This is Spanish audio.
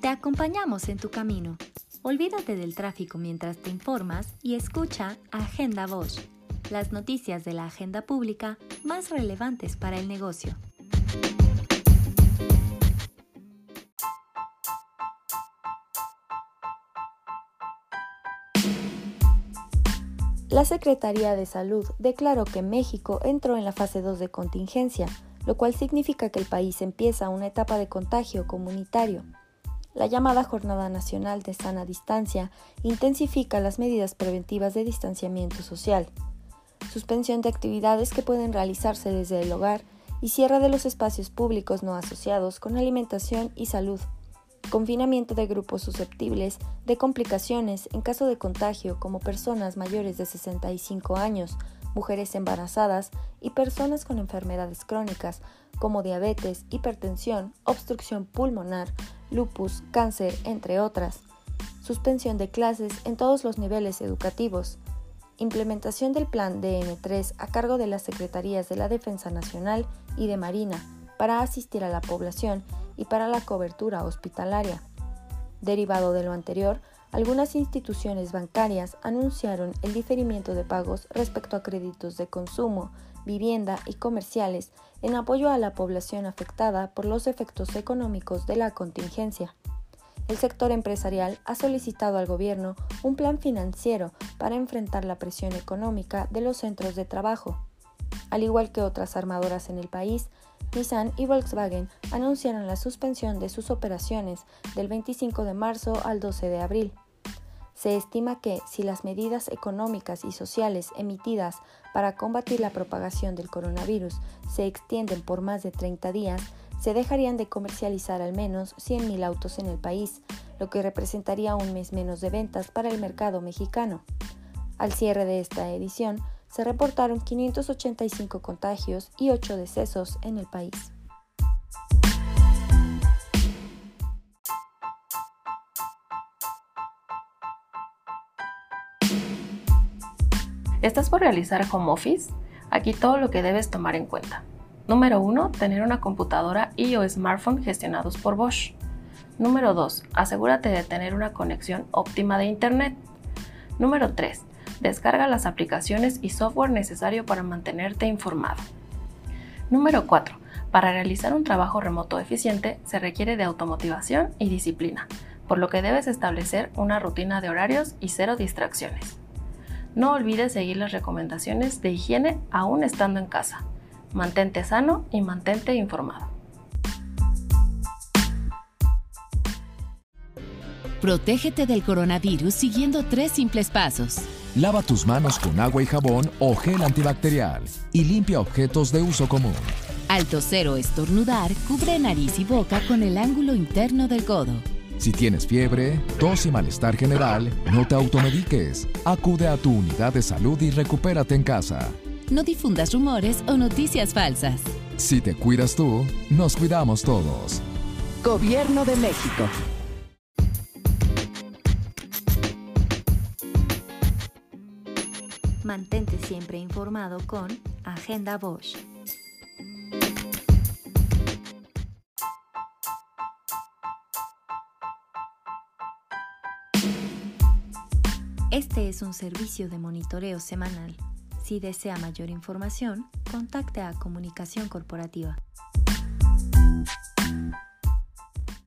Te acompañamos en tu camino. Olvídate del tráfico mientras te informas y escucha Agenda Bosch, las noticias de la agenda pública más relevantes para el negocio. La Secretaría de Salud declaró que México entró en la fase 2 de contingencia, lo cual significa que el país empieza una etapa de contagio comunitario. La llamada Jornada Nacional de Sana Distancia intensifica las medidas preventivas de distanciamiento social, suspensión de actividades que pueden realizarse desde el hogar y cierre de los espacios públicos no asociados con alimentación y salud confinamiento de grupos susceptibles de complicaciones en caso de contagio como personas mayores de 65 años, mujeres embarazadas y personas con enfermedades crónicas como diabetes, hipertensión, obstrucción pulmonar, lupus, cáncer, entre otras. Suspensión de clases en todos los niveles educativos. Implementación del plan DN3 a cargo de las Secretarías de la Defensa Nacional y de Marina para asistir a la población y para la cobertura hospitalaria. Derivado de lo anterior, algunas instituciones bancarias anunciaron el diferimiento de pagos respecto a créditos de consumo, vivienda y comerciales en apoyo a la población afectada por los efectos económicos de la contingencia. El sector empresarial ha solicitado al gobierno un plan financiero para enfrentar la presión económica de los centros de trabajo. Al igual que otras armadoras en el país, Nissan y Volkswagen anunciaron la suspensión de sus operaciones del 25 de marzo al 12 de abril. Se estima que, si las medidas económicas y sociales emitidas para combatir la propagación del coronavirus se extienden por más de 30 días, se dejarían de comercializar al menos 100.000 autos en el país, lo que representaría un mes menos de ventas para el mercado mexicano. Al cierre de esta edición, se reportaron 585 contagios y 8 decesos en el país. ¿Estás por realizar home office? Aquí todo lo que debes tomar en cuenta. Número 1. Tener una computadora y o smartphone gestionados por Bosch. Número 2. Asegúrate de tener una conexión óptima de Internet. Número 3. Descarga las aplicaciones y software necesario para mantenerte informado. Número 4. Para realizar un trabajo remoto eficiente se requiere de automotivación y disciplina, por lo que debes establecer una rutina de horarios y cero distracciones. No olvides seguir las recomendaciones de higiene aún estando en casa. Mantente sano y mantente informado. Protégete del coronavirus siguiendo tres simples pasos. Lava tus manos con agua y jabón o gel antibacterial y limpia objetos de uso común. Al toser o estornudar, cubre nariz y boca con el ángulo interno del codo. Si tienes fiebre, tos y malestar general, no te automediques. Acude a tu unidad de salud y recupérate en casa. No difundas rumores o noticias falsas. Si te cuidas tú, nos cuidamos todos. Gobierno de México. Mantente siempre informado con Agenda Bosch. Este es un servicio de monitoreo semanal. Si desea mayor información, contacte a Comunicación Corporativa.